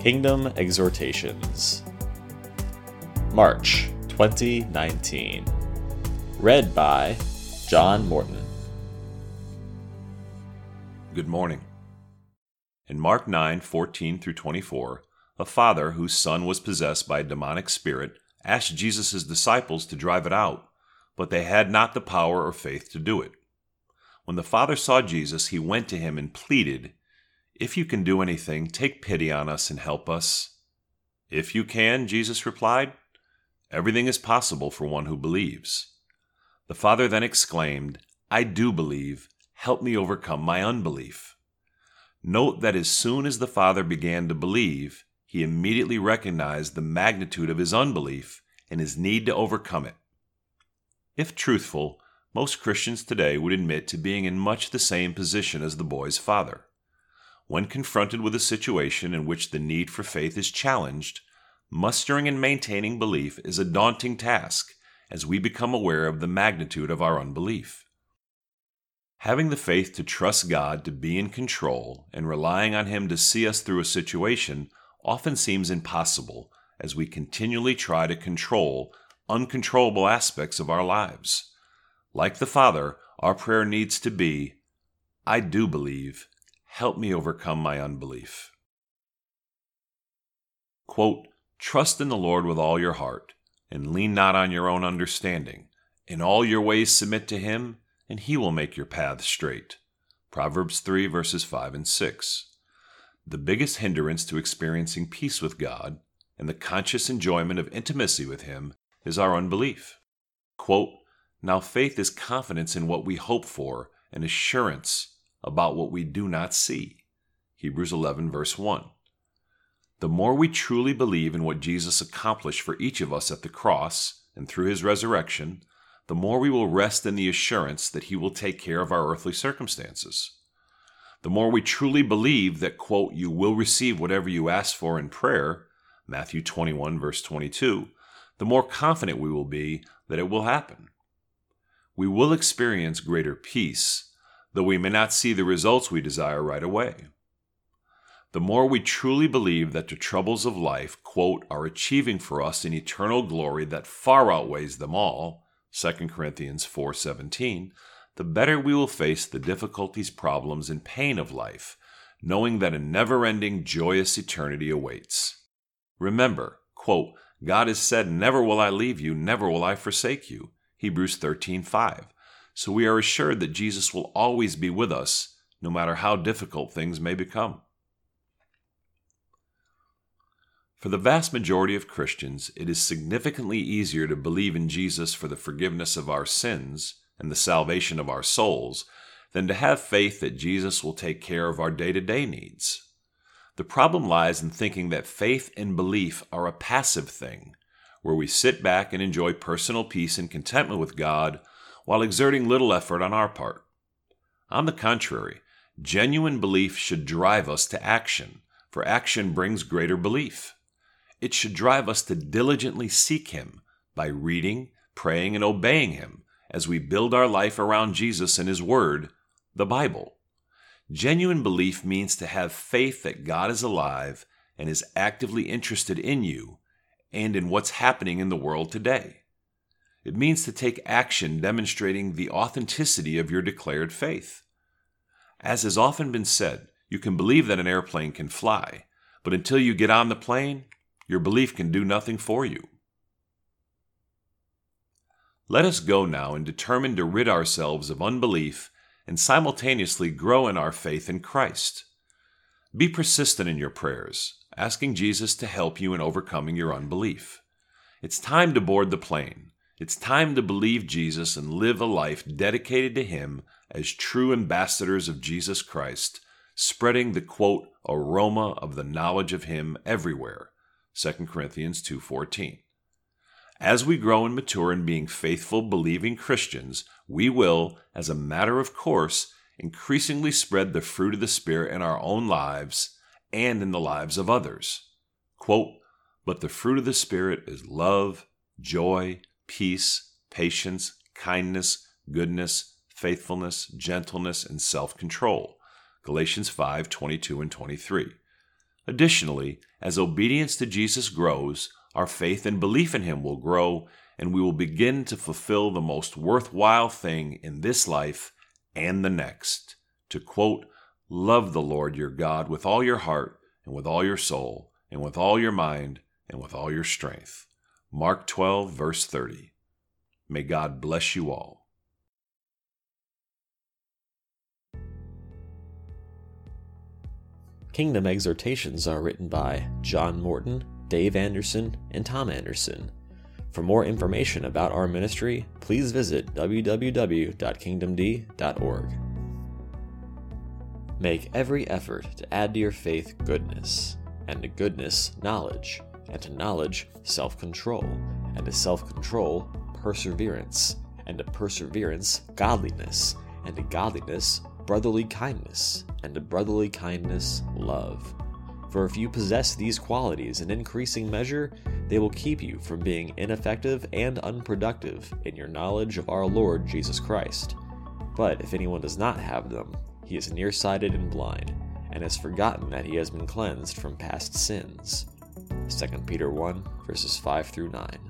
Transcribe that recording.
Kingdom Exhortations. March 2019. Read by John Morton. Good morning. In Mark 9 14 through 24, a father whose son was possessed by a demonic spirit asked Jesus' disciples to drive it out, but they had not the power or faith to do it. When the father saw Jesus, he went to him and pleaded, If you can do anything, take pity on us and help us. If you can, Jesus replied, everything is possible for one who believes. The father then exclaimed, I do believe. Help me overcome my unbelief. Note that as soon as the father began to believe, he immediately recognized the magnitude of his unbelief and his need to overcome it. If truthful, most Christians today would admit to being in much the same position as the boy's father. When confronted with a situation in which the need for faith is challenged, mustering and maintaining belief is a daunting task as we become aware of the magnitude of our unbelief. Having the faith to trust God to be in control and relying on Him to see us through a situation often seems impossible as we continually try to control uncontrollable aspects of our lives. Like the Father, our prayer needs to be I do believe. Help me overcome my unbelief. Quote, Trust in the Lord with all your heart, and lean not on your own understanding. In all your ways submit to Him and he will make your paths straight. Proverbs 3, verses 5 and 6. The biggest hindrance to experiencing peace with God and the conscious enjoyment of intimacy with Him is our unbelief. Quote, now faith is confidence in what we hope for and assurance about what we do not see. Hebrews 11, verse 1. The more we truly believe in what Jesus accomplished for each of us at the cross and through his resurrection, the more we will rest in the assurance that He will take care of our earthly circumstances. The more we truly believe that, quote, you will receive whatever you ask for in prayer, Matthew 21, verse 22, the more confident we will be that it will happen. We will experience greater peace, though we may not see the results we desire right away. The more we truly believe that the troubles of life, quote, are achieving for us an eternal glory that far outweighs them all, 2 Corinthians 4:17, the better we will face the difficulties, problems, and pain of life, knowing that a never-ending joyous eternity awaits. Remember, quote, God has said, "Never will I leave you, never will I forsake you." Hebrews 13:5. So we are assured that Jesus will always be with us, no matter how difficult things may become. For the vast majority of Christians, it is significantly easier to believe in Jesus for the forgiveness of our sins and the salvation of our souls than to have faith that Jesus will take care of our day to day needs. The problem lies in thinking that faith and belief are a passive thing, where we sit back and enjoy personal peace and contentment with God while exerting little effort on our part. On the contrary, genuine belief should drive us to action, for action brings greater belief. It should drive us to diligently seek Him by reading, praying, and obeying Him as we build our life around Jesus and His Word, the Bible. Genuine belief means to have faith that God is alive and is actively interested in you and in what's happening in the world today. It means to take action demonstrating the authenticity of your declared faith. As has often been said, you can believe that an airplane can fly, but until you get on the plane, your belief can do nothing for you. Let us go now and determine to rid ourselves of unbelief and simultaneously grow in our faith in Christ. Be persistent in your prayers, asking Jesus to help you in overcoming your unbelief. It's time to board the plane. It's time to believe Jesus and live a life dedicated to Him as true ambassadors of Jesus Christ, spreading the quote, aroma of the knowledge of Him everywhere 2 Corinthians 2:14. As we grow and mature in being faithful, believing Christians, we will, as a matter of course, increasingly spread the fruit of the Spirit in our own lives and in the lives of others. Quote, but the fruit of the Spirit is love, joy, peace, patience, kindness, goodness, faithfulness, gentleness, and self control. Galatians 5 22 and 23. Additionally, as obedience to Jesus grows, our faith and belief in Him will grow, and we will begin to fulfill the most worthwhile thing in this life and the next. To quote, Love the Lord your God with all your heart, and with all your soul, and with all your mind, and with all your strength. Mark 12, verse 30. May God bless you all. Kingdom exhortations are written by John Morton, Dave Anderson, and Tom Anderson. For more information about our ministry, please visit www.kingdomd.org. Make every effort to add to your faith goodness, and to goodness, knowledge, and to knowledge, self control, and to self control, perseverance, and to perseverance, godliness, and to godliness, brotherly kindness, and to brotherly kindness, love. For if you possess these qualities in increasing measure, they will keep you from being ineffective and unproductive in your knowledge of our Lord Jesus Christ. But if anyone does not have them, he is nearsighted and blind, and has forgotten that he has been cleansed from past sins. 2 Peter 1, verses 5 through 9.